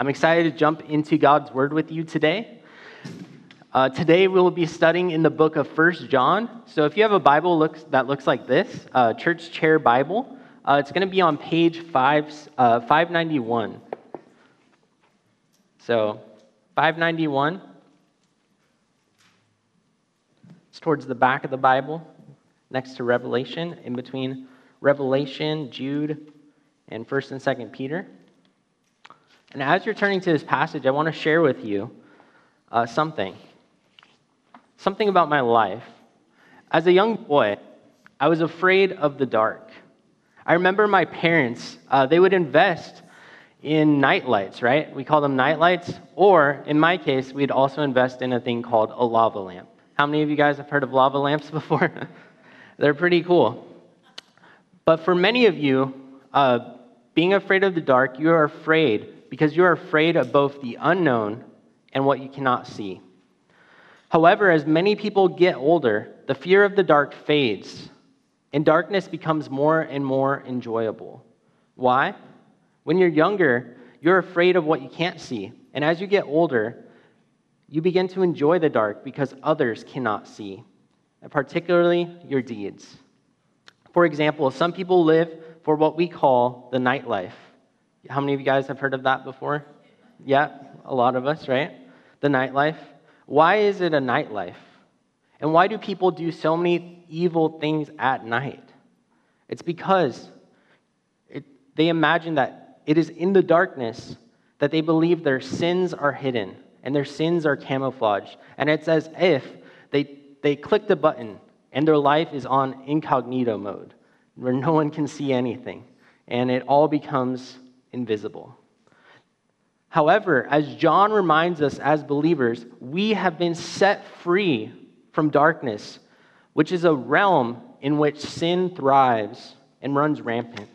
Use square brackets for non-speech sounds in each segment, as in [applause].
I'm excited to jump into God's Word with you today. Uh, today we'll be studying in the book of First John. So if you have a Bible looks, that looks like this, uh, Church Chair Bible, uh, it's going to be on page five, uh, 591. So 591. It's towards the back of the Bible, next to Revelation, in between Revelation, Jude, and 1st and 2nd Peter. And as you're turning to this passage, I want to share with you uh, something. Something about my life. As a young boy, I was afraid of the dark. I remember my parents, uh, they would invest in night lights, right? We call them night lights. Or, in my case, we'd also invest in a thing called a lava lamp. How many of you guys have heard of lava lamps [laughs] before? They're pretty cool. But for many of you, uh, being afraid of the dark, you are afraid because you are afraid of both the unknown and what you cannot see. However, as many people get older, the fear of the dark fades, and darkness becomes more and more enjoyable. Why? When you're younger, you're afraid of what you can't see. And as you get older, you begin to enjoy the dark because others cannot see, particularly your deeds. For example, some people live for what we call the nightlife. How many of you guys have heard of that before? Yeah, a lot of us, right? The nightlife. Why is it a nightlife? And why do people do so many evil things at night? It's because it, they imagine that it is in the darkness that they believe their sins are hidden and their sins are camouflaged. And it's as if they, they click the button and their life is on incognito mode where no one can see anything and it all becomes invisible. However, as John reminds us as believers, we have been set free from darkness, which is a realm in which sin thrives and runs rampant.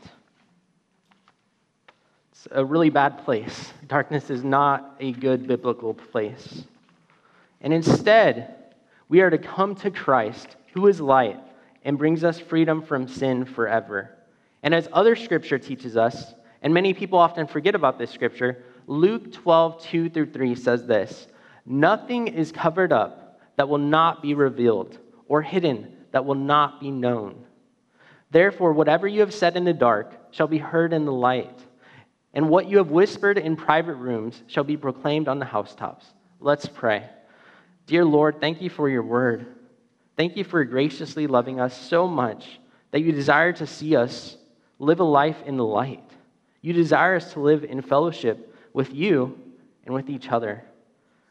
It's a really bad place. Darkness is not a good biblical place. And instead, we are to come to Christ, who is light, and brings us freedom from sin forever. And as other scripture teaches us, and many people often forget about this scripture, Luke 12, 2 through 3 says this Nothing is covered up that will not be revealed, or hidden that will not be known. Therefore, whatever you have said in the dark shall be heard in the light, and what you have whispered in private rooms shall be proclaimed on the housetops. Let's pray. Dear Lord, thank you for your word. Thank you for graciously loving us so much that you desire to see us live a life in the light. You desire us to live in fellowship with you and with each other.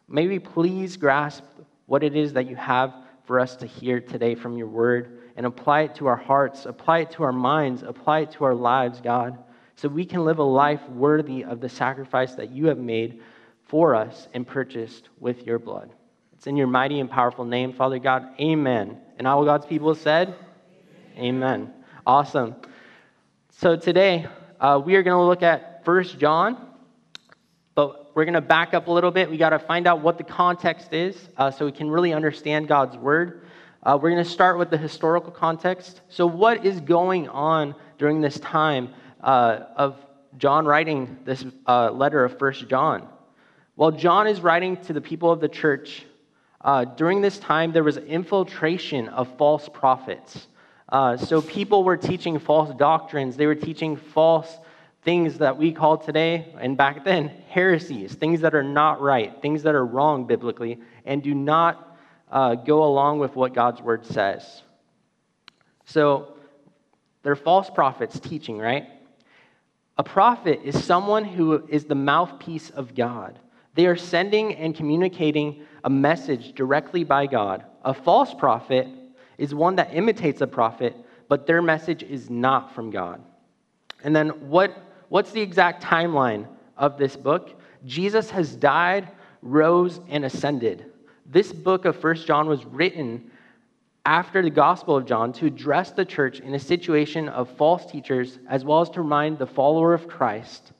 May we please grasp what it is that you have for us to hear today from your word and apply it to our hearts, apply it to our minds, apply it to our lives, God, so we can live a life worthy of the sacrifice that you have made for us and purchased with your blood. It's in your mighty and powerful name, Father God. Amen. And all God's people said, Amen. Amen. Awesome. So today, uh, we are going to look at First John, but we're going to back up a little bit. We got to find out what the context is uh, so we can really understand God's word. Uh, we're going to start with the historical context. So, what is going on during this time uh, of John writing this uh, letter of First John? Well, John is writing to the people of the church. Uh, during this time, there was infiltration of false prophets. Uh, so people were teaching false doctrines. They were teaching false things that we call today, and back then, heresies, things that are not right, things that are wrong biblically, and do not uh, go along with what God's word says. So they're false prophets teaching, right? A prophet is someone who is the mouthpiece of God. They are sending and communicating a message directly by God. A false prophet is one that imitates a prophet, but their message is not from God. And then what, what's the exact timeline of this book? Jesus has died, rose, and ascended. This book of First John was written after the Gospel of John to address the church in a situation of false teachers, as well as to remind the follower of Christ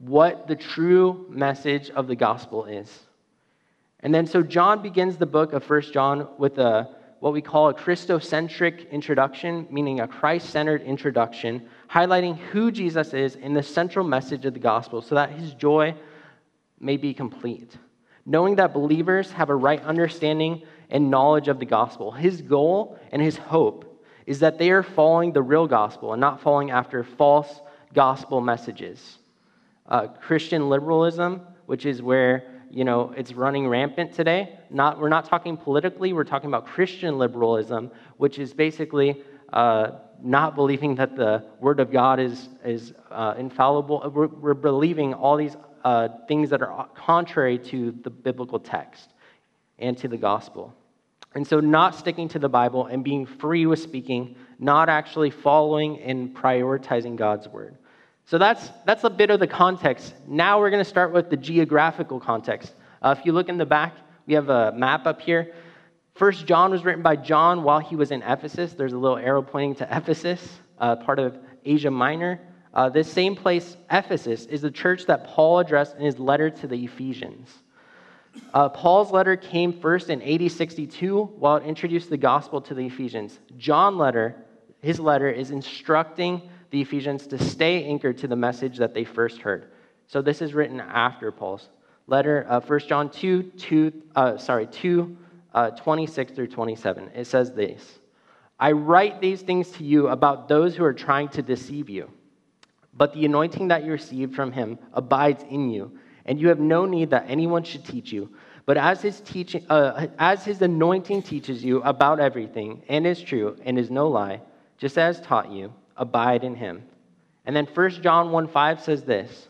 what the true message of the gospel is. And then, so John begins the book of First John with a what we call a Christocentric introduction, meaning a Christ centered introduction, highlighting who Jesus is in the central message of the gospel so that his joy may be complete. Knowing that believers have a right understanding and knowledge of the gospel. His goal and his hope is that they are following the real gospel and not following after false gospel messages. Uh, Christian liberalism, which is where you know it's running rampant today. Not we're not talking politically. We're talking about Christian liberalism, which is basically uh, not believing that the Word of God is is uh, infallible. We're, we're, believing all these uh, things that are contrary to the biblical text and to the gospel. And so, not sticking to the Bible and being free with speaking, not actually following and prioritizing God's word. So, that's, that's a bit of the context. Now, we're going to start with the geographical context. Uh, if you look in the back, we have a map up here. First John was written by John while he was in Ephesus. There's a little arrow pointing to Ephesus, uh, part of Asia Minor. Uh, this same place, Ephesus, is the church that Paul addressed in his letter to the Ephesians. Uh, Paul's letter came first in AD 62 while it introduced the gospel to the Ephesians. John's letter, his letter, is instructing the Ephesians to stay anchored to the message that they first heard. So this is written after Paul's letter, uh, 1 John 2, 2 uh, sorry, 2, uh, 26 through 27. It says this I write these things to you about those who are trying to deceive you. But the anointing that you received from him abides in you and you have no need that anyone should teach you. But as his, teaching, uh, as his anointing teaches you about everything and is true and is no lie, just as taught you, abide in him. And then 1 John 1 5 says this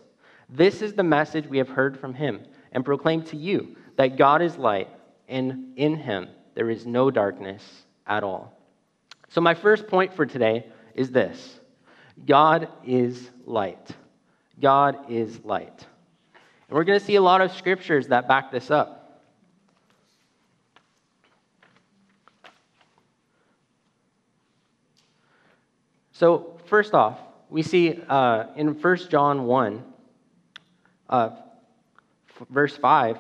This is the message we have heard from him and proclaim to you that God is light, and in him there is no darkness at all. So, my first point for today is this God is light. God is light. And we're going to see a lot of scriptures that back this up. So, first off, we see uh, in 1 John 1, uh, verse 5,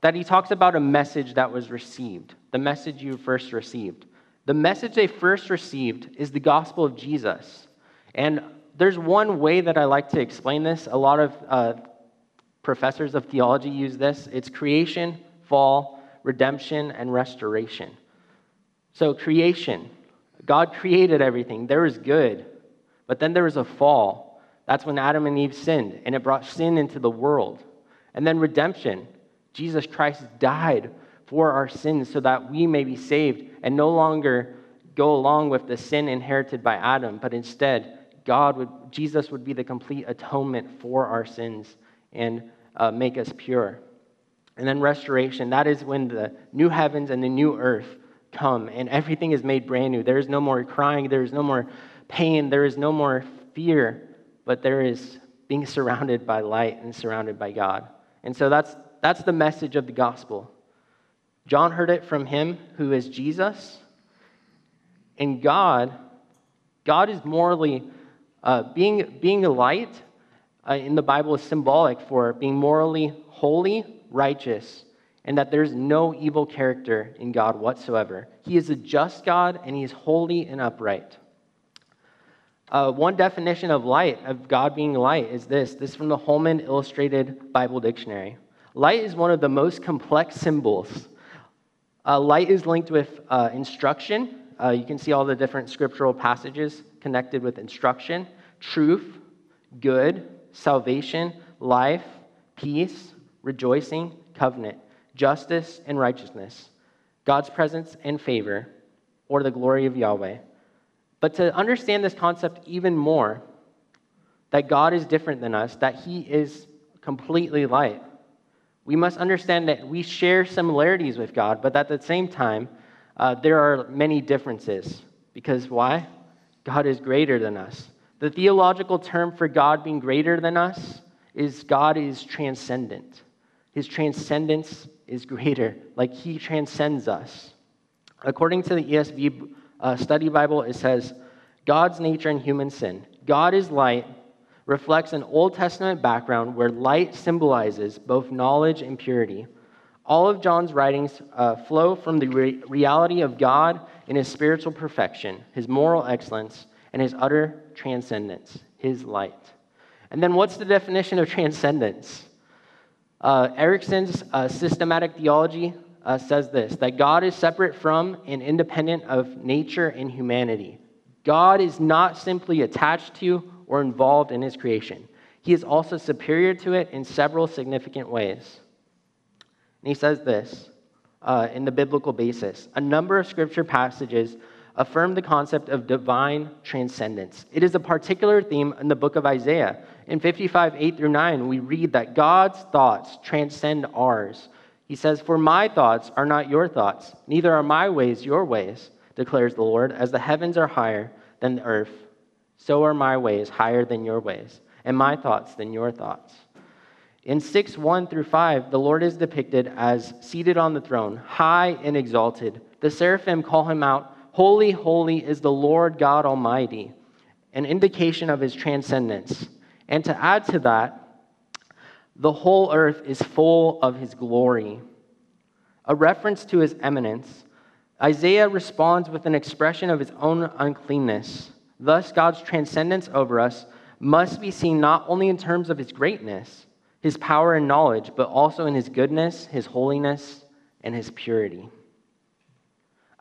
that he talks about a message that was received, the message you first received. The message they first received is the gospel of Jesus. And there's one way that I like to explain this. A lot of uh, professors of theology use this it's creation, fall, redemption, and restoration. So, creation, God created everything, there was good, but then there was a fall. That's when Adam and Eve sinned, and it brought sin into the world. And then redemption, Jesus Christ died for our sins so that we may be saved and no longer go along with the sin inherited by Adam, but instead, God would, Jesus would be the complete atonement for our sins and uh, make us pure. And then restoration, that is when the new heavens and the new earth come and everything is made brand new. There is no more crying, there is no more pain, there is no more fear, but there is being surrounded by light and surrounded by God. And so that's, that's the message of the gospel. John heard it from him who is Jesus. And God, God is morally, uh, being, being a light uh, in the Bible is symbolic for being morally holy, righteous, and that there's no evil character in God whatsoever. He is a just God, and He is holy and upright. Uh, one definition of light, of God being light, is this. This is from the Holman Illustrated Bible Dictionary. Light is one of the most complex symbols. Uh, light is linked with uh, instruction. Uh, you can see all the different scriptural passages connected with instruction, truth, good, salvation, life, peace, rejoicing, covenant, justice, and righteousness, God's presence and favor, or the glory of Yahweh. But to understand this concept even more, that God is different than us, that He is completely light, we must understand that we share similarities with God, but at the same time, uh, there are many differences. Because why? God is greater than us. The theological term for God being greater than us is God is transcendent. His transcendence is greater, like he transcends us. According to the ESV uh, study Bible, it says, God's nature and human sin. God is light reflects an Old Testament background where light symbolizes both knowledge and purity. All of John's writings uh, flow from the re- reality of God in his spiritual perfection, his moral excellence, and his utter transcendence, his light. And then, what's the definition of transcendence? Uh, Erickson's uh, systematic theology uh, says this that God is separate from and independent of nature and humanity. God is not simply attached to or involved in his creation, he is also superior to it in several significant ways. And he says this uh, in the biblical basis a number of scripture passages affirm the concept of divine transcendence. It is a particular theme in the book of Isaiah. In 55, 8 through 9, we read that God's thoughts transcend ours. He says, For my thoughts are not your thoughts, neither are my ways your ways, declares the Lord. As the heavens are higher than the earth, so are my ways higher than your ways, and my thoughts than your thoughts. In 6 1 through 5, the Lord is depicted as seated on the throne, high and exalted. The seraphim call him out, Holy, holy is the Lord God Almighty, an indication of his transcendence. And to add to that, the whole earth is full of his glory. A reference to his immanence, Isaiah responds with an expression of his own uncleanness. Thus, God's transcendence over us must be seen not only in terms of his greatness, his power and knowledge, but also in his goodness, his holiness, and his purity.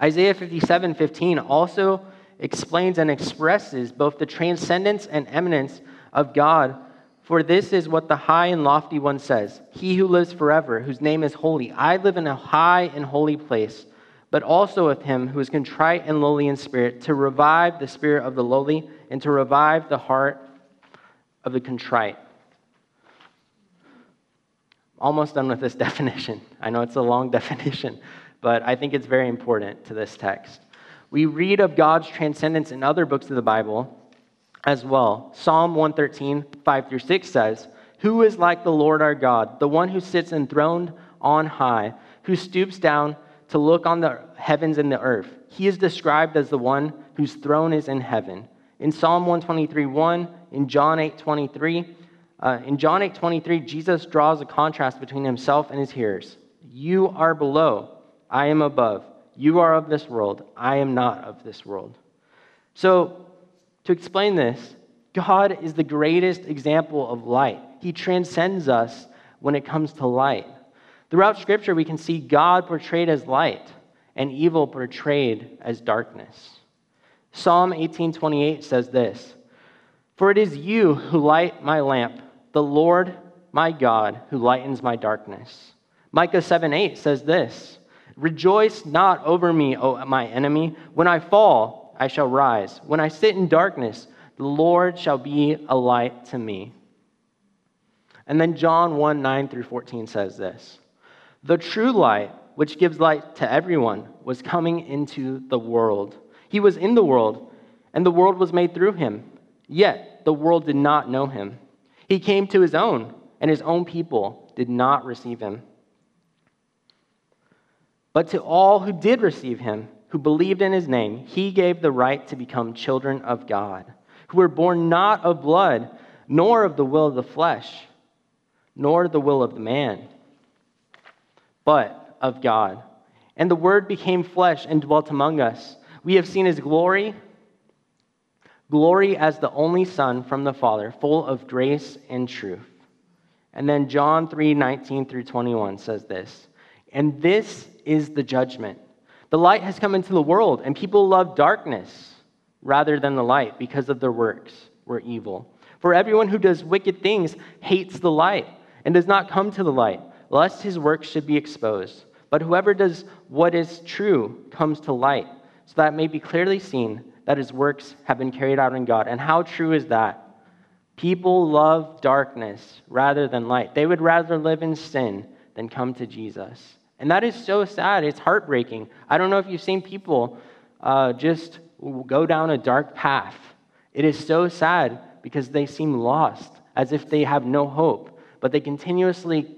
Isaiah 57 15 also explains and expresses both the transcendence and immanence of God. For this is what the high and lofty one says He who lives forever, whose name is holy. I live in a high and holy place, but also with him who is contrite and lowly in spirit, to revive the spirit of the lowly and to revive the heart of the contrite almost done with this [laughs] definition. I know it's a long [laughs] definition, but I think it's very important to this text. We read of God's transcendence in other books of the Bible as well. Psalm 113, 5 through 6 says, Who is like the Lord our God, the one who sits enthroned on high, who stoops down to look on the heavens and the earth? He is described as the one whose throne is in heaven. In Psalm 123, 1, in John 8, 23, uh, in John 8 23, Jesus draws a contrast between himself and his hearers. You are below, I am above. You are of this world, I am not of this world. So, to explain this, God is the greatest example of light. He transcends us when it comes to light. Throughout Scripture, we can see God portrayed as light and evil portrayed as darkness. Psalm 18:28 says this, "For it is you who light my lamp. The Lord my God who lightens my darkness. Micah 7 8 says this Rejoice not over me, O my enemy. When I fall, I shall rise. When I sit in darkness, the Lord shall be a light to me. And then John 1 9 through 14 says this The true light, which gives light to everyone, was coming into the world. He was in the world, and the world was made through him. Yet the world did not know him. He came to his own, and his own people did not receive him. But to all who did receive him, who believed in his name, he gave the right to become children of God, who were born not of blood, nor of the will of the flesh, nor the will of the man, but of God. And the Word became flesh and dwelt among us. We have seen his glory Glory as the only Son from the Father, full of grace and truth. And then John 3 19 through 21 says this And this is the judgment. The light has come into the world, and people love darkness rather than the light because of their works were evil. For everyone who does wicked things hates the light and does not come to the light, lest his works should be exposed. But whoever does what is true comes to light, so that it may be clearly seen that his works have been carried out in God. And how true is that? People love darkness rather than light. They would rather live in sin than come to Jesus. And that is so sad. It's heartbreaking. I don't know if you've seen people uh, just go down a dark path. It is so sad because they seem lost, as if they have no hope. But they continuously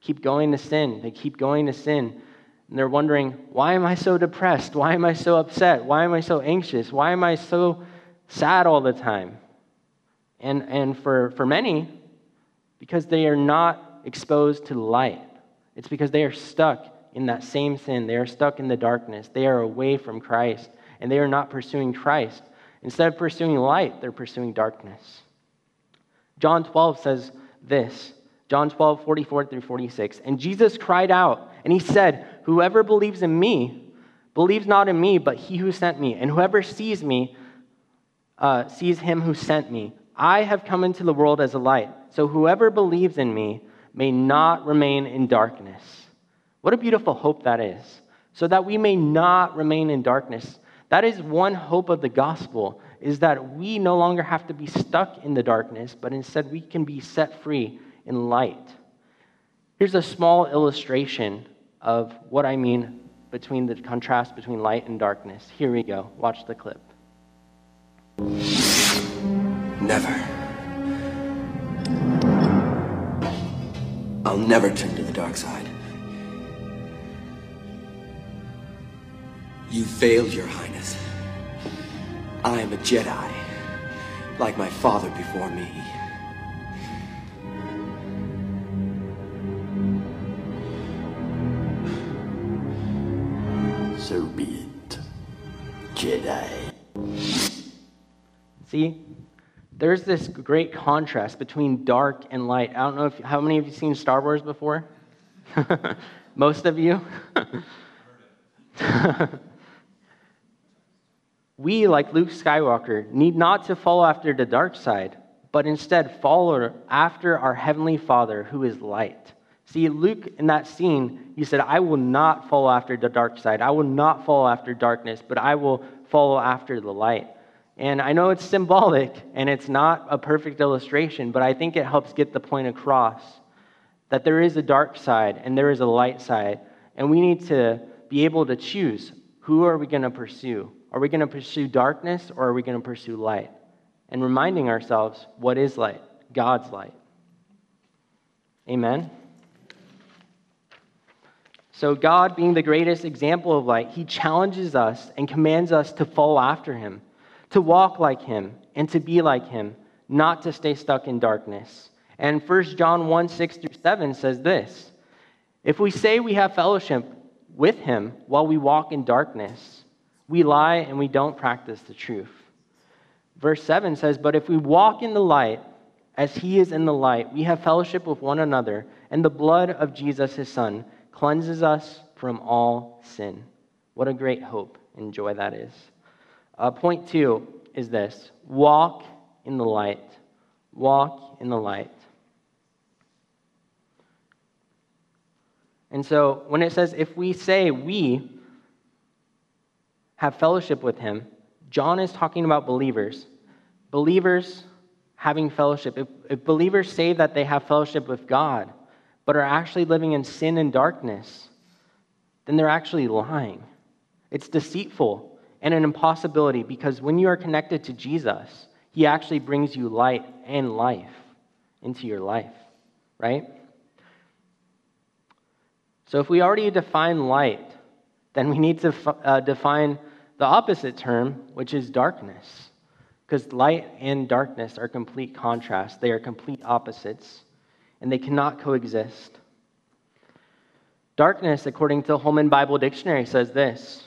keep going to sin. They keep going to sin and they're wondering, why am I so depressed? Why am I so upset? Why am I so anxious? Why am I so sad all the time? And, and for, for many, because they are not exposed to light. It's because they are stuck in that same sin. They are stuck in the darkness. They are away from Christ, and they are not pursuing Christ. Instead of pursuing light, they're pursuing darkness. John 12 says this John 12, 44 through 46. And Jesus cried out, and he said, Whoever believes in me believes not in me, but he who sent me. And whoever sees me uh, sees him who sent me. I have come into the world as a light, so whoever believes in me may not remain in darkness. What a beautiful hope that is. So that we may not remain in darkness. That is one hope of the gospel is that we no longer have to be stuck in the darkness, but instead we can be set free in light. Here's a small illustration of what I mean between the contrast between light and darkness. Here we go. Watch the clip. Never. I'll never turn to the dark side. You failed, Your Highness. I am a Jedi, like my father before me. So be it, Jedi. See, there's this great contrast between dark and light. I don't know if how many of you seen Star Wars before? [laughs] Most of you. [laughs] we, like Luke Skywalker, need not to follow after the dark side, but instead follow after our Heavenly Father who is light. See, Luke, in that scene, he said, I will not follow after the dark side. I will not follow after darkness, but I will follow after the light. And I know it's symbolic and it's not a perfect illustration, but I think it helps get the point across that there is a dark side and there is a light side. And we need to be able to choose who are we going to pursue? Are we going to pursue darkness or are we going to pursue light? And reminding ourselves what is light? God's light. Amen. So, God, being the greatest example of light, He challenges us and commands us to follow after Him, to walk like Him, and to be like Him, not to stay stuck in darkness. And 1 John 1 6 through 7 says this If we say we have fellowship with Him while we walk in darkness, we lie and we don't practice the truth. Verse 7 says, But if we walk in the light, as He is in the light, we have fellowship with one another, and the blood of Jesus, His Son, cleanses us from all sin. What a great hope and joy that is. Uh, point two is this walk in the light. Walk in the light. And so when it says, if we say we have fellowship with him, John is talking about believers. Believers having fellowship. If, if believers say that they have fellowship with God, but are actually living in sin and darkness, then they're actually lying. It's deceitful and an impossibility because when you are connected to Jesus, he actually brings you light and life into your life, right? So if we already define light, then we need to uh, define the opposite term, which is darkness. Because light and darkness are complete contrasts, they are complete opposites and they cannot coexist. Darkness, according to Holman Bible Dictionary, says this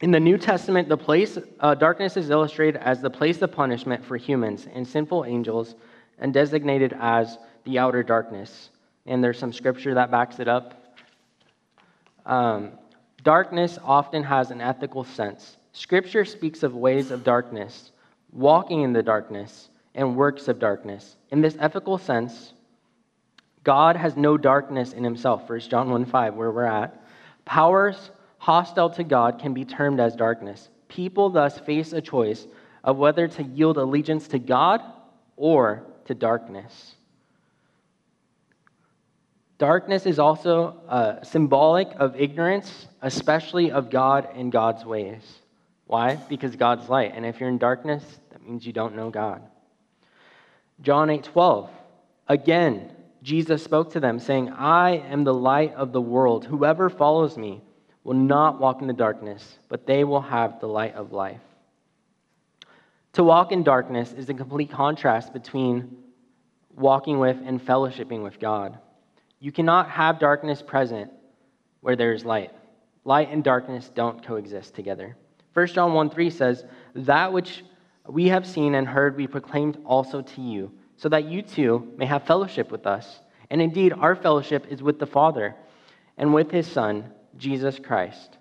In the New Testament, the place, uh, darkness is illustrated as the place of punishment for humans and sinful angels and designated as the outer darkness. And there's some scripture that backs it up. Um, darkness often has an ethical sense. Scripture speaks of ways of darkness, walking in the darkness, and works of darkness. In this ethical sense, God has no darkness in himself, 1 John 1 5, where we're at. Powers hostile to God can be termed as darkness. People thus face a choice of whether to yield allegiance to God or to darkness. Darkness is also uh, symbolic of ignorance, especially of God and God's ways. Why? Because God's light. And if you're in darkness, that means you don't know God. John 8 12. Again, Jesus spoke to them, saying, I am the light of the world. Whoever follows me will not walk in the darkness, but they will have the light of life. To walk in darkness is a complete contrast between walking with and fellowshipping with God. You cannot have darkness present where there is light. Light and darkness don't coexist together. 1 John 1 3 says, That which we have seen and heard we proclaimed also to you, so that you too may have fellowship with us. And indeed, our fellowship is with the Father and with his Son, Jesus Christ.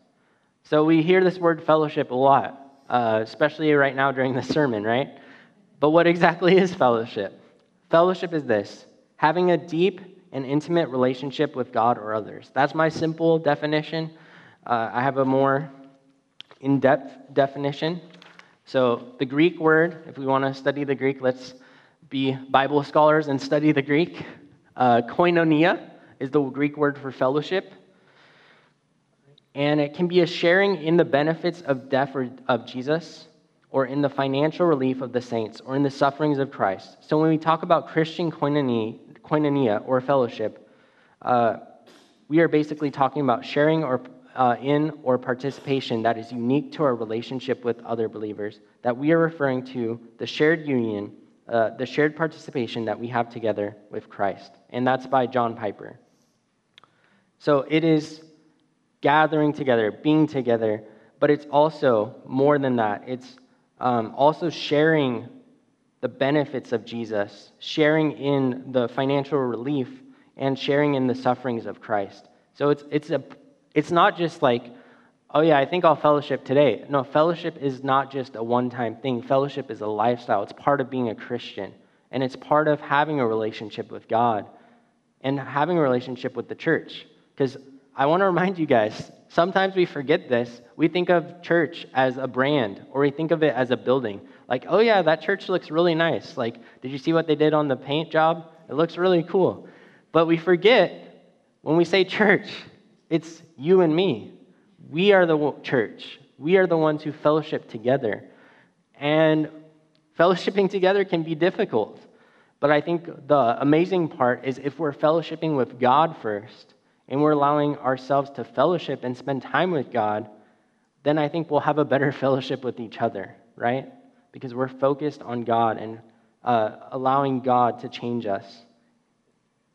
So we hear this word fellowship a lot, uh, especially right now during the sermon, right? But what exactly is fellowship? Fellowship is this having a deep and intimate relationship with God or others. That's my simple definition. Uh, I have a more in depth definition. So, the Greek word, if we want to study the Greek, let's be Bible scholars and study the Greek. Uh, koinonia is the Greek word for fellowship. And it can be a sharing in the benefits of death of Jesus, or in the financial relief of the saints, or in the sufferings of Christ. So when we talk about Christian koinonia, or fellowship, uh, we are basically talking about sharing or uh, in or participation that is unique to our relationship with other believers. That we are referring to the shared union, uh, the shared participation that we have together with Christ, and that's by John Piper. So it is gathering together, being together, but it's also more than that. It's um, also sharing the benefits of Jesus, sharing in the financial relief, and sharing in the sufferings of Christ. So it's, it's, a, it's not just like, oh yeah, I think I'll fellowship today. No, fellowship is not just a one time thing, fellowship is a lifestyle. It's part of being a Christian, and it's part of having a relationship with God and having a relationship with the church. Because I want to remind you guys sometimes we forget this. We think of church as a brand, or we think of it as a building. Like, oh yeah, that church looks really nice. Like, did you see what they did on the paint job? It looks really cool. But we forget when we say church, it's you and me. We are the church. We are the ones who fellowship together. And fellowshipping together can be difficult. But I think the amazing part is if we're fellowshipping with God first, and we're allowing ourselves to fellowship and spend time with God, then I think we'll have a better [laughs] fellowship with each other, right? Because we're focused on God and uh, allowing God to change us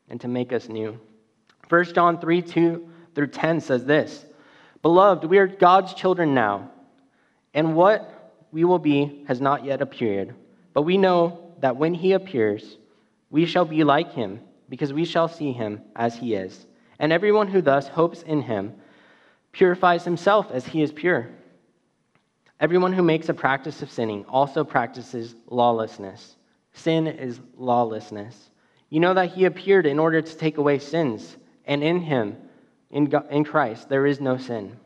and to make us new. 1 John 3 2 through 10 says this Beloved, we are God's children now, and what we will be has not yet appeared. But we know that when he appears, we shall be like him, because we shall see him as he is. And everyone who thus hopes in him purifies himself as he is pure. Everyone who makes a practice of sinning also practices lawlessness. Sin is lawlessness. You know that he appeared in order to take away sins, and in him, in, God, in Christ, there is no sin.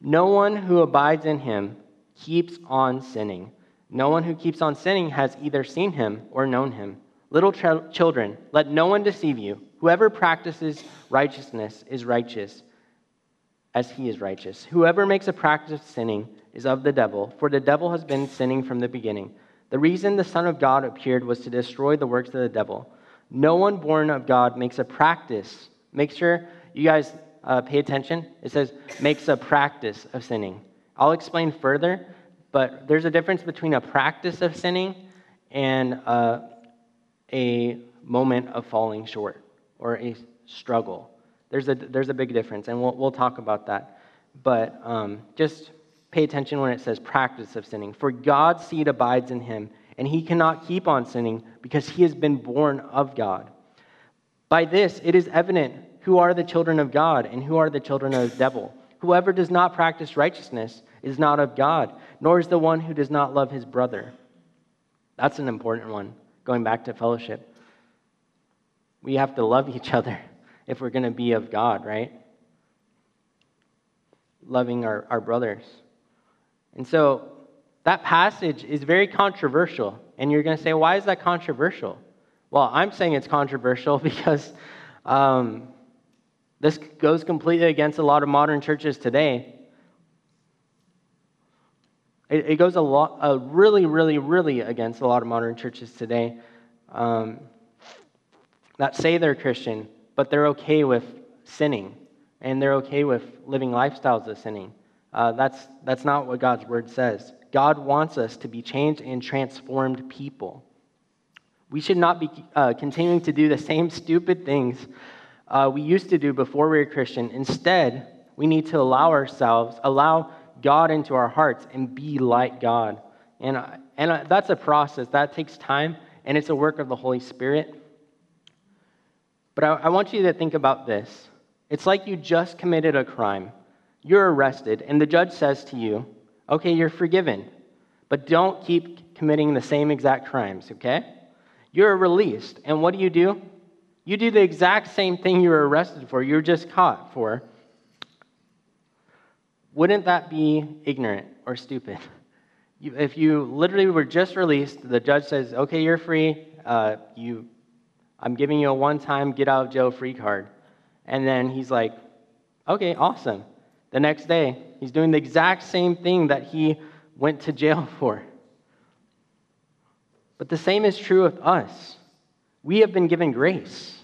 No one who abides in him keeps on sinning. No one who keeps on sinning has either seen him or known him. Little ch- children, let no one deceive you. Whoever practices righteousness is righteous as he is righteous. Whoever makes a practice of sinning is of the devil, for the devil has been sinning from the beginning. The reason the Son of God appeared was to destroy the works of the devil. No one born of God makes a practice. Make sure you guys uh, pay attention. It says, makes a practice of sinning. I'll explain further, but there's a difference between a practice of sinning and uh, a moment of falling short or a struggle. There's a, there's a big difference, and we'll, we'll talk about that. But um, just pay attention when it says practice of sinning. For God's seed abides in him, and he cannot keep on sinning because he has been born of God. By this, it is evident who are the children of God and who are the children of the devil. Whoever does not practice righteousness is not of God, nor is the one who does not love his brother. That's an important one, going back to fellowship. We have to love each other [laughs] if we're going to be of God, right? Loving our, our brothers. And so that passage is very controversial. And you're going to say, why is that controversial? Well, I'm saying it's controversial [laughs] because um, this goes completely against a lot of modern churches today. It, it goes a lot, uh, really, really, really against a lot of modern churches today um, that say they're Christian, but they're okay with sinning and they're okay with living lifestyles of sinning. Uh, that's, that's not what God's word says. God wants us to be changed and transformed people. We should not be uh, continuing to do the same stupid things uh, we used to do before we were Christian. Instead, we need to allow ourselves, allow God into our hearts and be like God. And, and uh, that's a process. That takes time, and it's a work of the Holy Spirit. But I, I want you to think about this. It's like you just committed a crime. You're arrested, and the judge says to you, okay, you're forgiven, but don't keep committing the same exact crimes, okay? You're released, and what do you do? You do the exact same thing you were arrested for, you're just caught for. Wouldn't that be ignorant or stupid? if you literally were just released, the judge says, okay, you're free, uh, you, I'm giving you a one time get out of jail free card. And then he's like, okay, awesome. The next day, he's doing the exact same thing that he went to jail [laughs] for. But the same is true of us. We have been given grace,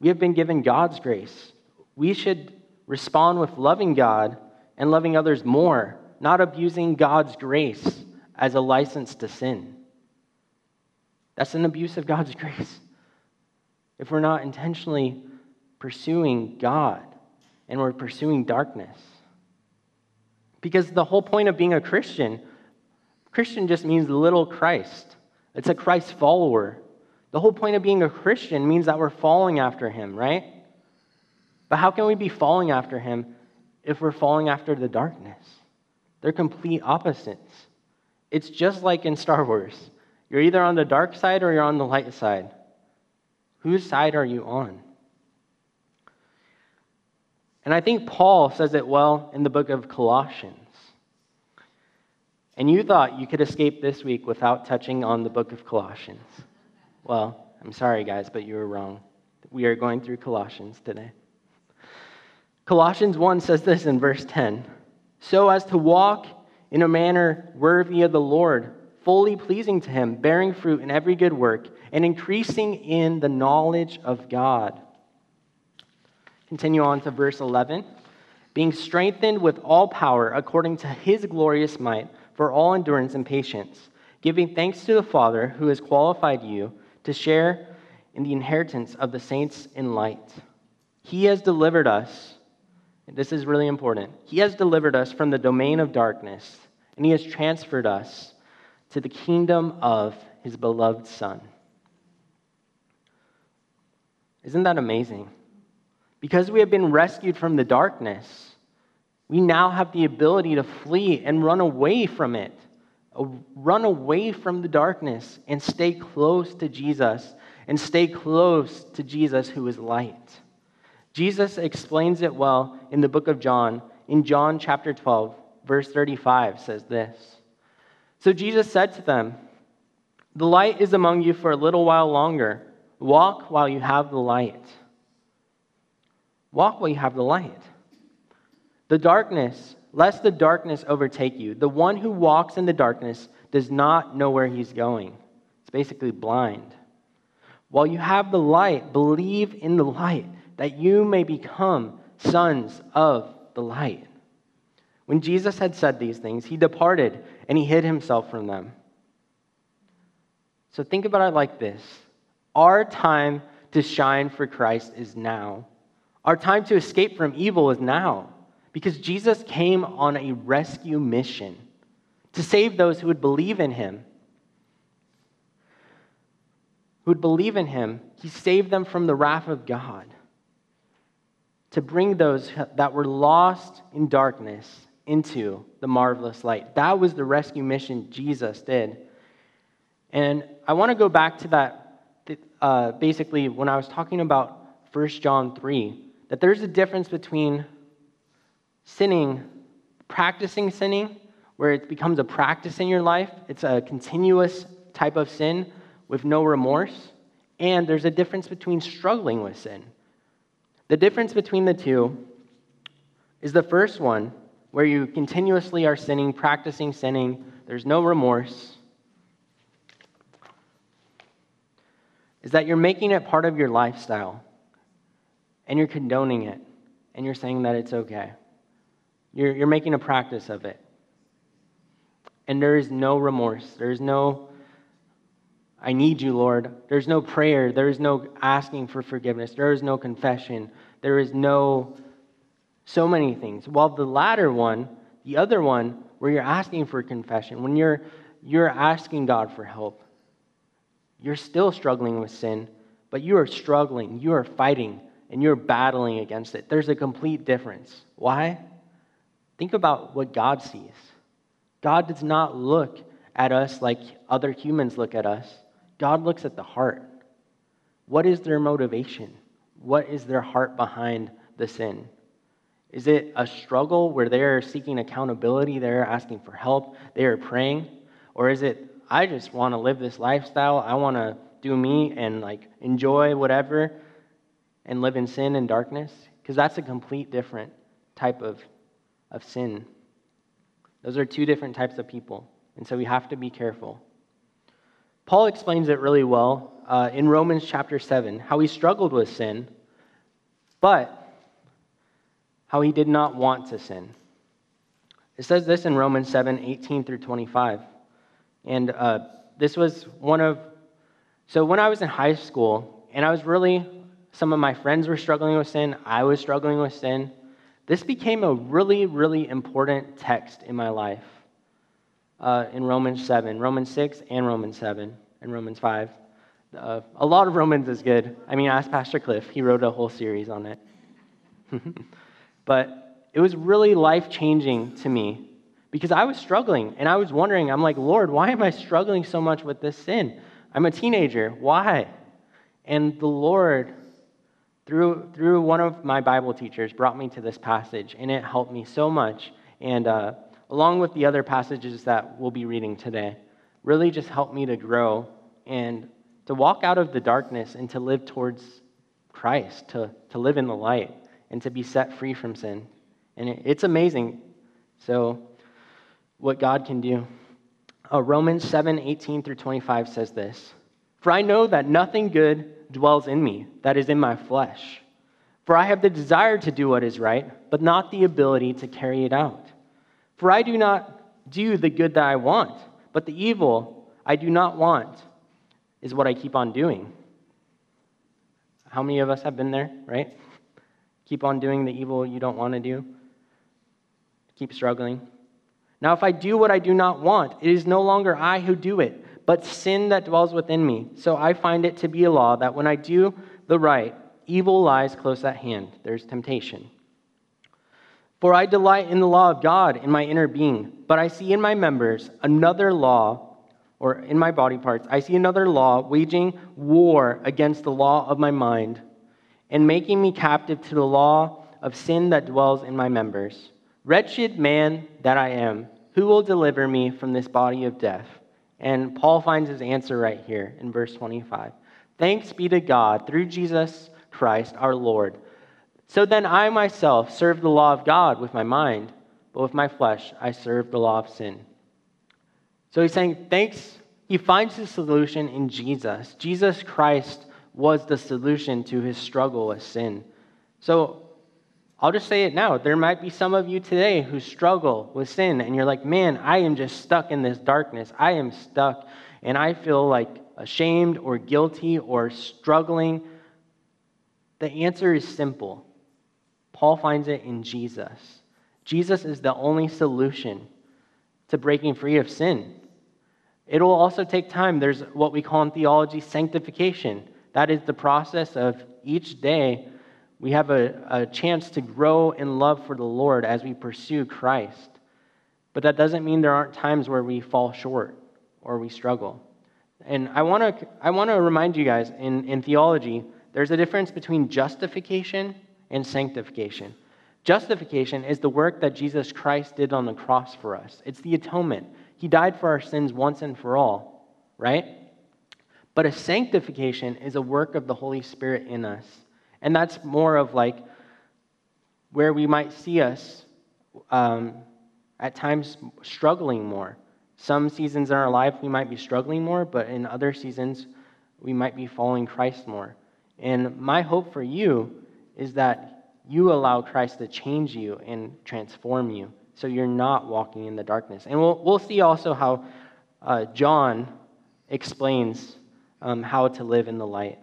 we have been given God's grace. We should respond with loving God and loving others more, not abusing God's grace as a license to sin. That's an abuse of God's [laughs] grace. If we're not intentionally pursuing God and we're pursuing darkness. Because the whole point of being a Christian, Christian just means little Christ. It's a Christ follower. The whole point of being a Christian means that we're following after him, right? But how can we be following after him if we're following after the darkness? They're complete opposites. It's just like in Star Wars. You're either on the dark side or you're on the light side. Whose side are you on? And I think Paul says it well in the book of Colossians. And you thought you could escape this week without touching on the book of Colossians. Well, I'm sorry, guys, but you were wrong. We are going through Colossians today. Colossians 1 says this in verse 10 So as to walk in a manner worthy of the Lord, fully pleasing to Him, bearing fruit in every good work, and increasing in the knowledge of God Continue on to verse 11. Being strengthened with all power according to his glorious might for all endurance and patience, giving thanks to the Father who has qualified you to share in the inheritance of the saints in light. He has delivered us, this is really important, he has delivered us from the domain of darkness, and he has transferred us to the kingdom of his beloved Son. Isn't that amazing? Because we have been rescued from the darkness, we now have the ability to flee and run away from it. Run away from the darkness and stay close to Jesus and stay close to Jesus who is light. Jesus explains it well in the book of John. In John chapter 12, verse 35 says this So Jesus said to them, The light is among you for a little while longer. Walk while you have the light Walk while you have the light. The darkness, lest the darkness overtake you. The one who walks in the darkness does not know where he's going. It's basically blind. While you have the light, believe in the light, that you may become sons of the light. When Jesus had said these things, he departed and he hid himself from them. So think about it like this Our time to shine for Christ is now. Our time to escape from evil is now because Jesus came on a rescue mission to save those who would believe in him. Who would believe in him, he saved them from the wrath of God. To bring those that were lost in darkness into the marvelous light. That was the rescue mission Jesus did. And I want to go back to that, uh, basically, when I was talking about 1 John 3 that there's a difference between sinning, practicing sinning, where it becomes a practice in your life, it's a continuous type of sin with no remorse, and there's a difference between struggling with sin. The difference between the two is the first one, where you continuously are sinning, practicing sinning, there's no remorse, is that you're making it part of your lifestyle and you're condoning it and you're saying that it's okay. You're, you're making a practice of it. And there is no remorse. There is no, I need you, Lord. There's no prayer. There is no asking for forgiveness. There is no confession. There is no so many things. While the latter one, the other one, where you're asking for confession, when you're, you're asking God for help, you're still struggling with sin, but you are struggling, you are fighting, and you're battling against it. There's a complete difference. Why? Think about what God sees. God does not look at us like other humans look at us. God looks at the heart. What is their motivation? What is their heart behind the sin? Is it a struggle where they're seeking accountability, they're asking for help, they are praying? Or is it, I just want to live this lifestyle, I want to do me and like enjoy whatever and live in sin and darkness? Because that's a complete different type of, of sin. Those are two different types of people. And so we have to be careful. Paul explains it really well uh, in Romans chapter 7, how he struggled with sin, but how he did not want to sin. It says this in Romans 7 18 through 25. And uh, this was one of, so when I was in high school, and I was really, some of my friends were struggling with sin, I was struggling with sin. This became a really, really important text in my life uh, in Romans 7, Romans 6, and Romans 7, and Romans 5. Uh, a lot of Romans is good. I mean, ask Pastor Cliff, he wrote a whole series on it. [laughs] but it was really life changing to me because I was struggling and I was wondering, I'm like, Lord, why am I struggling so much with this sin? I'm a teenager. Why? And the Lord, through, through one of my Bible teachers, brought me to this passage, and it helped me so much. And uh, along with the other passages that we'll be reading today, really just helped me to grow and to walk out of the darkness and to live towards Christ, to, to live in the light, and to be set free from sin. And it, it's amazing. So, what God can do. Uh, Romans 7 18 through 25 says this For I know that nothing good dwells in me, that is in my flesh. For I have the desire to do what is right, but not the ability to carry it out. For I do not do the good that I want, but the evil I do not want is what I keep on doing. How many of us have been there, right? Keep on doing the evil you don't want to do. Keep struggling. Now, if I do what I do not want, it is no longer I who do it, but sin that dwells within me. So I find it to be a law that when I do the right, evil lies close at hand. There's temptation. For I delight in the law of God in my inner being, but I see in my members another law, or in my body parts, I see another law waging war against the law of my mind and making me captive to the law of sin that dwells in my members. Wretched man that I am, who will deliver me from this body of death? And Paul finds his answer right here in verse 25. Thanks be to God through Jesus Christ our Lord. So then I myself serve the law of God with my mind, but with my flesh I serve the law of sin. So he's saying, thanks. He finds his solution in Jesus. Jesus Christ was the solution to his struggle with sin. So I'll just say it now. There might be some of you today who struggle with sin, and you're like, man, I am just stuck in this darkness. I am stuck, and I feel like ashamed or guilty or struggling. The answer is simple Paul finds it in Jesus. Jesus is the only solution to breaking free of sin. It'll also take time. There's what we call in theology sanctification. That is the process of each day we have a, a chance to grow in love for the Lord as we pursue Christ. But that doesn't mean there aren't times where we fall short or we struggle. And I want to I want to remind you guys in, in theology, there's a difference between justification and sanctification. Justification is the work that Jesus Christ did on the cross for us, it's the atonement. He died for our sins once and for all, right? But a sanctification is a work of the Holy Spirit in us. And that's more of like where we might see us um, at times struggling more. Some seasons in our life we might be struggling more, but in other seasons we might be following Christ more. And my hope for you is that you allow Christ to change you and transform you so you're not walking in the darkness. And we'll, we'll see also how uh, John explains um, how to live in the light.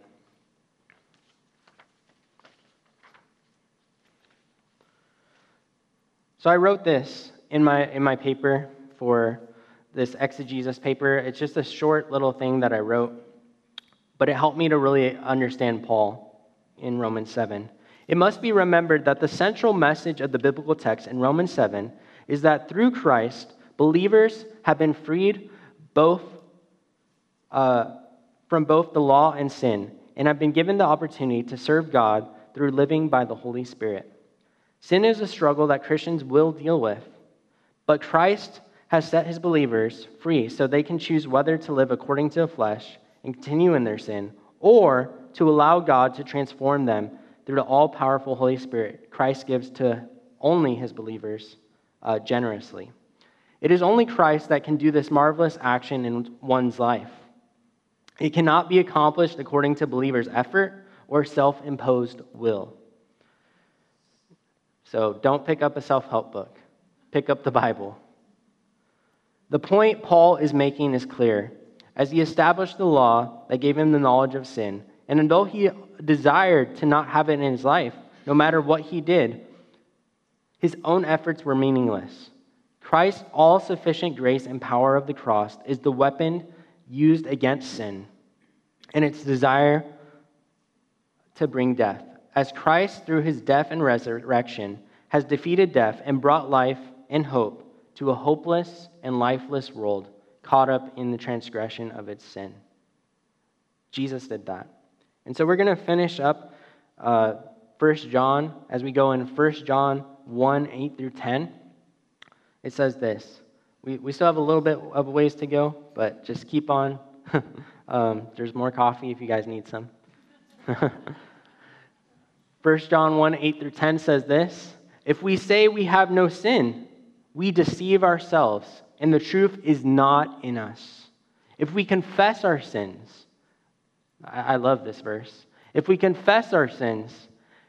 So I wrote this in my, in my paper for this exegesis paper. It's just a short little thing that I wrote, but it helped me to really understand Paul in Romans 7. It must be remembered that the central message of the biblical text in Romans 7 is that through Christ, believers have been freed both uh, from both the law and sin, and I've been given the opportunity to serve God through living by the Holy Spirit. Sin is a struggle that Christians will deal with, but Christ has set his believers free so they can choose whether to live according to the flesh and continue in their sin, or to allow God to transform them through the all powerful Holy Spirit Christ gives to only his believers uh, generously. It is only Christ that can do this marvelous action in one's life. It cannot be accomplished according to believers' effort or self imposed will. So don't pick up a self help book, pick up the Bible. The point Paul is making is clear. As he established the law that gave him the knowledge of sin, and although he desired to not have it in his life, no matter what he did, his own efforts were meaningless. Christ's all sufficient grace and power of the cross is the weapon used against sin and its desire to bring death as Christ, through his death and resurrection, has defeated death and brought life and hope to a hopeless and lifeless world caught up in the transgression of its sin. Jesus did that. And so we're going to finish up uh, 1 John as we go in 1 John 1 8 through 10. It says this. We, we still have a little bit of ways to go, but just keep on. [laughs] um, there's more coffee if you guys need some. [laughs] 1 John 1 8 through 10 says this If we say we have no sin, we deceive ourselves, and the truth is not in us. If we confess our sins, I, love this verse. If we confess our sins,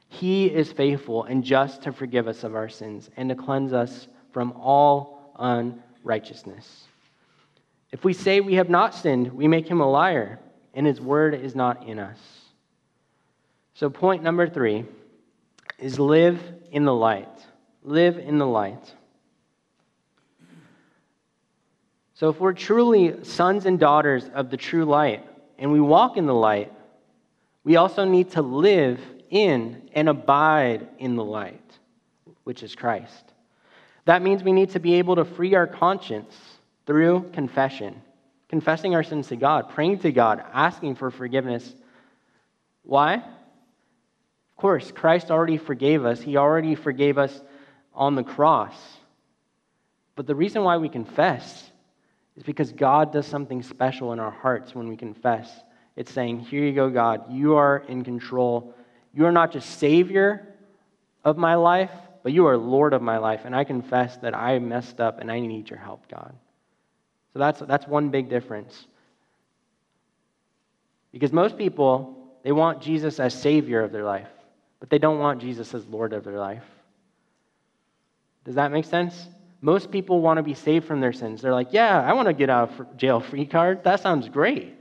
he is faithful and just to forgive us of our sins and to cleanse us from all unrighteousness. If we say we have not sinned, we make him a liar, and his word is not in us. So, point number three is live in the light. Live in the light. So, if we're truly sons and daughters of the true light and we walk in the light, we also need to live in and abide in the light, which is Christ. That means we need to be able to free our conscience through confession, confessing our sins to God, praying to God, asking for forgiveness. Why? Of course, Christ already forgave us, He already forgave us on the cross. But the reason why we confess is because God does something special in our hearts when we confess. It's saying, Here you go, God, you are in control. You are not just Savior of my life, but you are Lord of my life. And I confess that I messed up and I need your help, God. So that's, that's one big difference. Because most people, they want Jesus as Savior of their life but they don't want Jesus as Lord of their life. Does that make sense? Most people want to be saved from their sins. They're like, yeah, I want to get out of jail free card. That sounds great.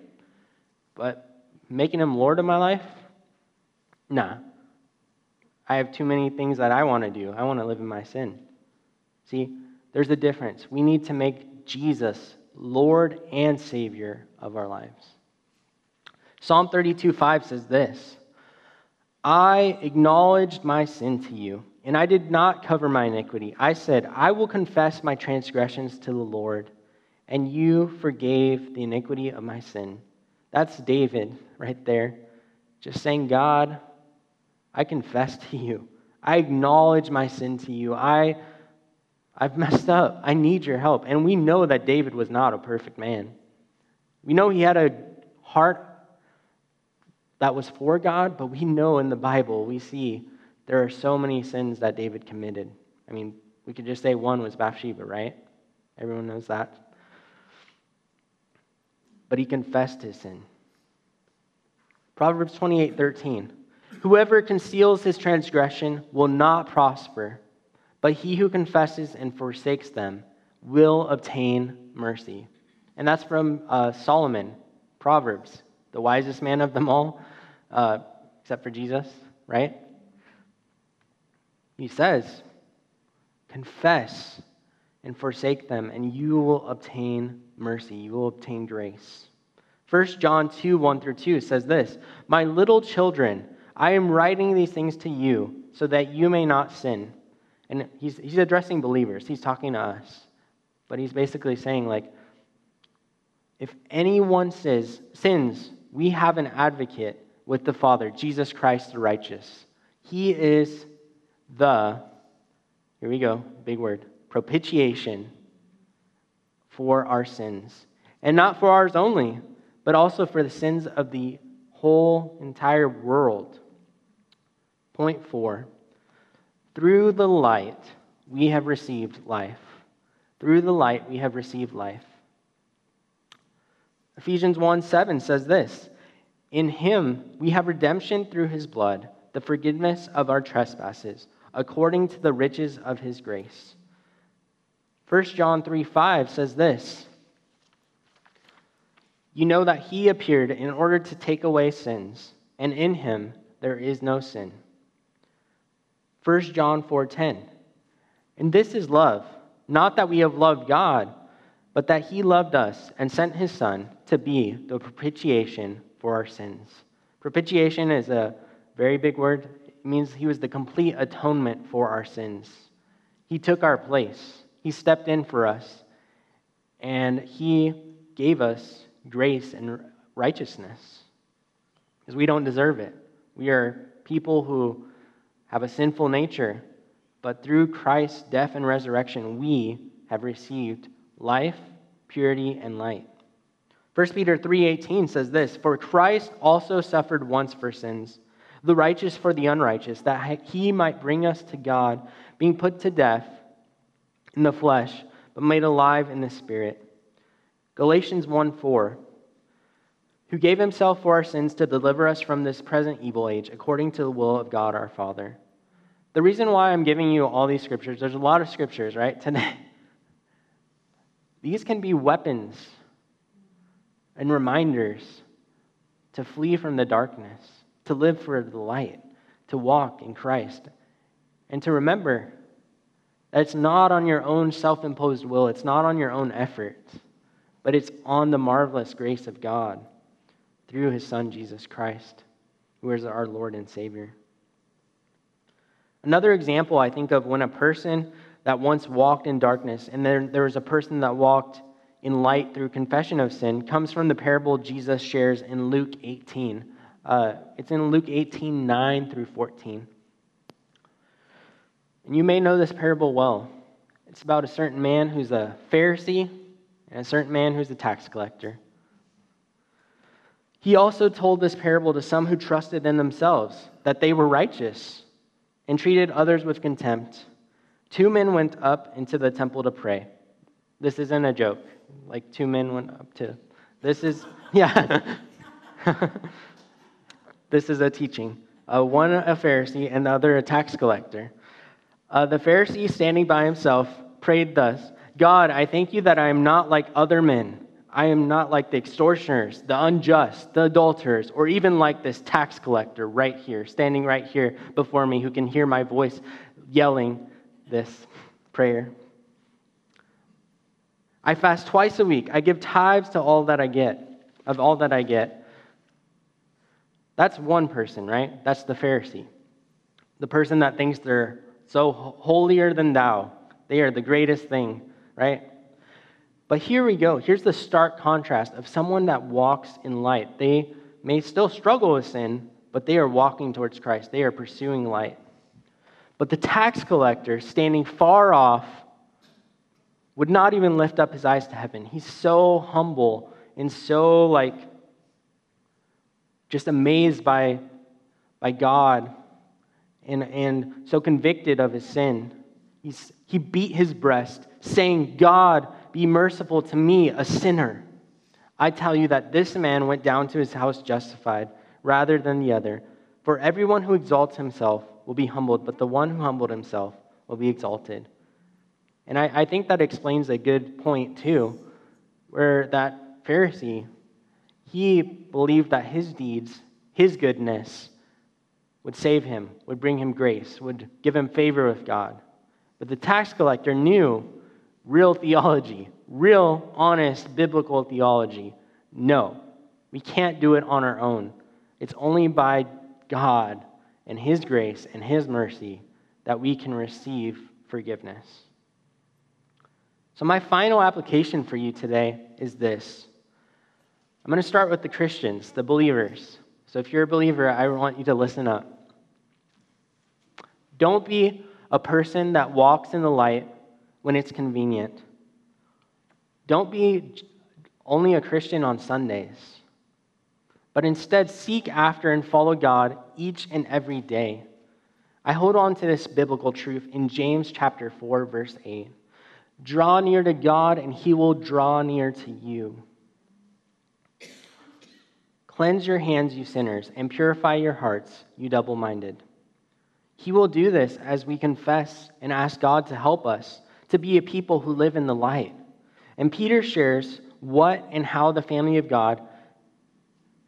But making him Lord of my life? Nah. I have too many things that I want to do. I want to live in my sin. See, there's a difference. We need to make Jesus Lord and Savior of our lives. Psalm 32 5 says this I acknowledged my sin to you, and I did not cover my iniquity. I said, I will confess my transgressions to the Lord, and you forgave the iniquity of my sin. That's David right there, just saying, God, I confess to you. I acknowledge my sin to you. I, I've messed up. I need your help. And we know that David was not a perfect man. We know he had a heart that was for God, but we know in the Bible, we see there are so many sins that David committed. I mean, we could just say one was Bathsheba, right? Everyone knows that. But he confessed his sin. Proverbs 28 13. Whoever conceals his transgression will not prosper, but he who confesses and forsakes them will obtain mercy. And that's from uh, Solomon, Proverbs the wisest man of them all, uh, except for Jesus, right? He says, Confess and forsake them, and you will obtain mercy. You will obtain grace. 1 John 2 1 through 2 says this My little children, I am writing these things to you so that you may not sin. And he's, he's addressing believers, he's talking to us. But he's basically saying, like, if anyone says, sins, we have an advocate with the Father, Jesus Christ the righteous. He is the, here we go, big word, propitiation for our sins. And not for ours only, but also for the sins of the whole entire world. Point four through the light we have received life. Through the light we have received life. Ephesians 1 7 says this In him we have redemption through his blood, the forgiveness of our trespasses, according to the riches of his grace. 1 John 3 5 says this You know that he appeared in order to take away sins, and in him there is no sin. 1 John 4:10. And this is love, not that we have loved God, but that he loved us and sent his son to be the propitiation for our sins. Propitiation is a very big word. It means he was the complete atonement for our sins. He took our place. He stepped in for us. And he gave us grace and righteousness because we don't deserve it. We are people who have a sinful nature, but through Christ's death and resurrection, we have received life, purity, and light. 1 Peter 3:18 says this, "For Christ also suffered once for sins, the righteous for the unrighteous, that he might bring us to God, being put to death in the flesh, but made alive in the spirit." Galatians 1:4 who gave himself for our sins to deliver us from this present evil age, according to the will of God our Father. The reason why I'm giving you all these scriptures, there's a lot of scriptures, right, today. [laughs] These can be weapons and reminders to flee from the darkness, to live for the light, to walk in Christ, and to remember that it's not on your own self imposed will, it's not on your own effort, but it's on the marvelous grace of God through his Son, Jesus Christ, who is our Lord and Savior. Another example I think of when a person that once walked in darkness and then there was a person that walked in light through confession of sin comes from the parable Jesus shares in Luke 18. Uh, it's in Luke 18, 9 through 14. And you may know this parable well. It's about a certain man who's a Pharisee and a certain man who's a tax collector. He also told this parable to some who trusted in themselves that they were righteous and treated others with contempt. Two men went up into the temple to pray. This isn't a joke. Like two men went up to. This is, [laughs] yeah. [laughs] this is a teaching. Uh, one a Pharisee and the other a tax collector. Uh, the Pharisee, standing by himself, prayed thus God, I thank you that I am not like other men I am not like the extortioners, the unjust, the adulterers, or even like this tax collector right here, standing right here before me, who can hear my voice yelling this prayer. I fast twice a week. I give tithes to all that I get, of all that I get. That's one person, right? That's the Pharisee. The person that thinks they're so holier than thou. They are the greatest thing, right? But here we go. Here's the stark contrast of someone that walks in light. They may still struggle with sin, but they are walking towards Christ. They are pursuing light. But the tax collector, standing far off, would not even lift up his eyes to heaven. He's so humble and so, like, just amazed by, by God and, and so convicted of his sin. He's, he beat his breast, saying, God, be merciful to me, a sinner. I tell you that this man went down to his house justified rather than the other. For everyone who exalts himself will be humbled, but the one who humbled himself will be exalted. And I, I think that explains a good point, too, where that Pharisee, He believed that his deeds, his goodness, would save him, would bring him grace, would give him favor with God. But the tax collector knew real theology, real, honest, biblical theology. No, we can't do it on our own. It's only by God and His grace and His mercy that we can receive forgiveness. So, my final application for you today is this I'm going to start with the Christians, the believers. So, if you're a believer, I want you to listen up. Don't be a person that walks in the light when it's convenient. Don't be only a Christian on Sundays, but instead seek after and follow God each and every day. I hold on to this biblical truth in James chapter 4 verse 8. Draw near to God and he will draw near to you. Cleanse your hands, you sinners, and purify your hearts, you double minded. He will do this as we confess and ask God to help us to be a people who live in the light. And Peter shares what and how the family of God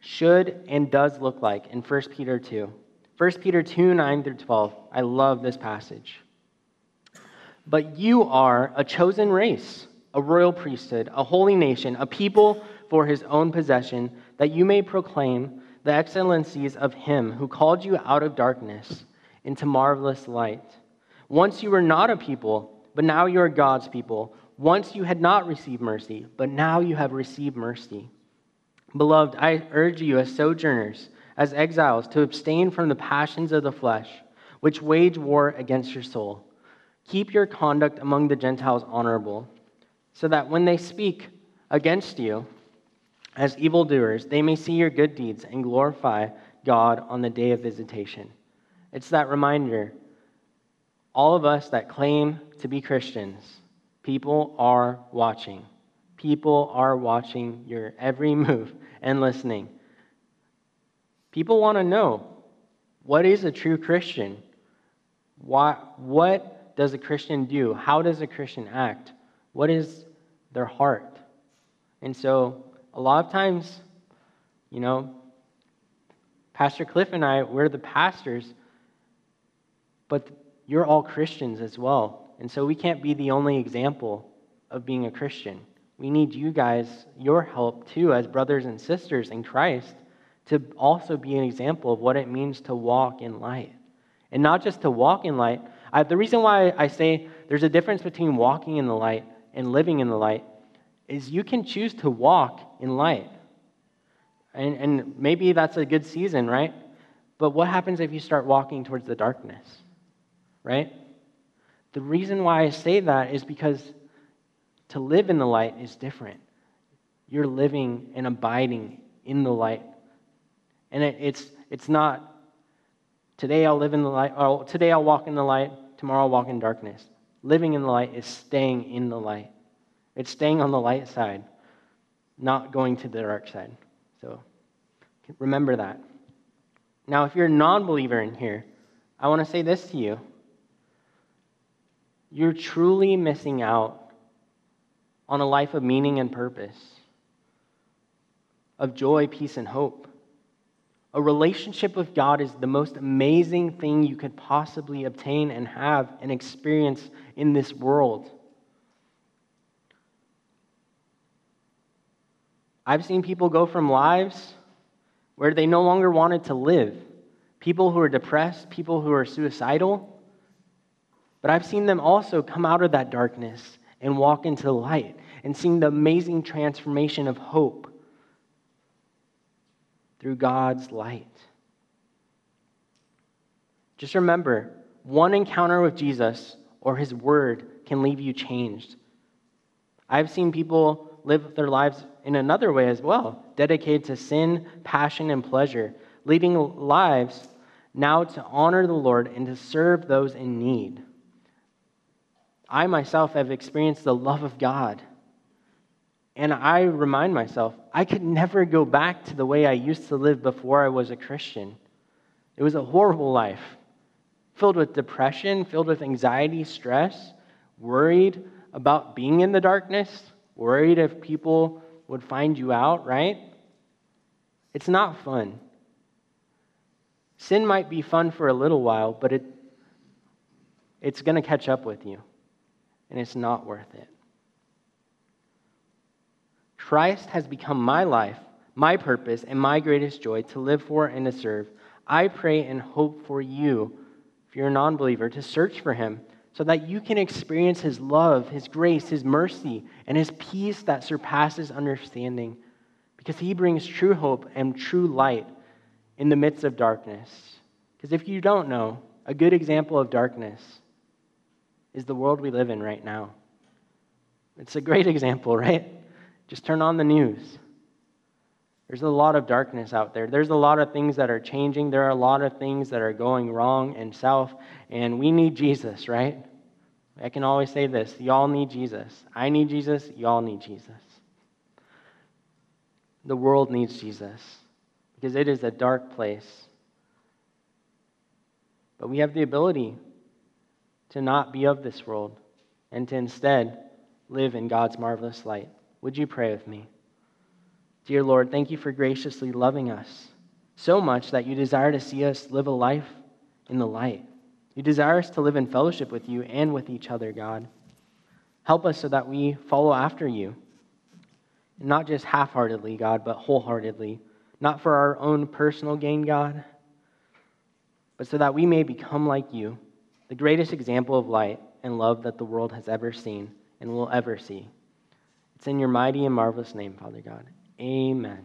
should and does look like in 1 Peter 2. 1 Peter 2 9 through 12. I love this passage. But you are a chosen race, a royal priesthood, a holy nation, a people for his own possession, that you may proclaim the excellencies of him who called you out of darkness into marvelous light. Once you were not a people, but now you are God's people. Once you had not received mercy, but now you have received mercy. Beloved, I urge you as sojourners, as exiles, to abstain from the passions of the flesh, which wage war against your soul. Keep your conduct among the Gentiles honorable, so that when they speak against you as evildoers, they may see your good deeds and glorify God on the day of visitation. It's that reminder all of us that claim to be Christians, people are watching. People are watching your every [laughs] move and listening. People want to know what is a true Christian? Why, what does a Christian do? How does a Christian act? What is their heart? And so, a lot of times, you know, Pastor Cliff and I, we're the pastors, but you're all Christians as well. And so we can't be the only example of being a Christian. We need you guys, your help too, as brothers and sisters in Christ, to also be an example of what it means to walk in light. And not just to walk in light. I, the reason why I say there's a difference between walking in the light and living in the light is you can choose to walk in light. And, and maybe that's a good season, right? But what happens if you start walking towards the darkness? Right? The reason why I say that is because to live in the light is different. You're living and abiding in the light. And it, it's, it's not today I'll live in the light, or today I'll walk in the light, tomorrow I'll walk in darkness. Living in the light is staying in the light. It's staying on the light side, not going to the dark side. So remember that. Now, if you're a non believer in here, I want to say this to you you're truly missing out on a life of meaning and purpose, of joy, peace, and hope. A relationship with God is the most amazing thing you could possibly obtain and have and experience in this world. I've seen people go from lives where they no longer wanted to live, people who are depressed, people who are suicidal but I've seen them also come out of that darkness and walk into the light and seen the amazing transformation of hope through God's light. Just remember one encounter with Jesus or his word can leave you changed. I've seen people live their lives in another way as well, dedicated to sin, passion, and pleasure, leading lives now to honor the Lord and to serve those in need. I myself have experienced the love of God. And I remind myself, I could never go back to the way I used to live before I was a Christian. It was a horrible life, filled with depression, filled with anxiety, stress, worried about being in the darkness, worried if people would find you out, right? It's not fun. Sin might be fun for a little while, but it, it's going to catch up with you, and it's not worth it. Christ has become my life, my purpose, and my greatest joy to live for and to serve. I pray and hope for you, if you're a non believer, to search for him so that you can experience his love, his grace, his mercy, and his peace that surpasses understanding because he brings true hope and true light in the midst of darkness. Because if you don't know, a good example of darkness is the world we live in right now. It's a great [laughs] example, right? Just turn on the news. There's a lot of darkness out there. There's a lot of things that are changing. There are a lot of things that are going wrong and south, and we need Jesus, right? I can always say this y'all need Jesus. I need Jesus. Y'all need Jesus. The world needs Jesus because it is a dark place. But we have the ability to not be of this world and to instead live in God's marvelous light. Would you pray with me? Dear Lord, thank you for graciously loving us so much that you desire to see us live a life in the light. You desire us to live in fellowship with you and with each other, God. Help us so that we follow after you. not just half heartedly, God, but wholeheartedly. Not for our own personal gain, God, but so that we may become like you, the greatest example of light and love that the world has ever seen and will ever see. It's in your mighty and marvelous name, Father God. Amen.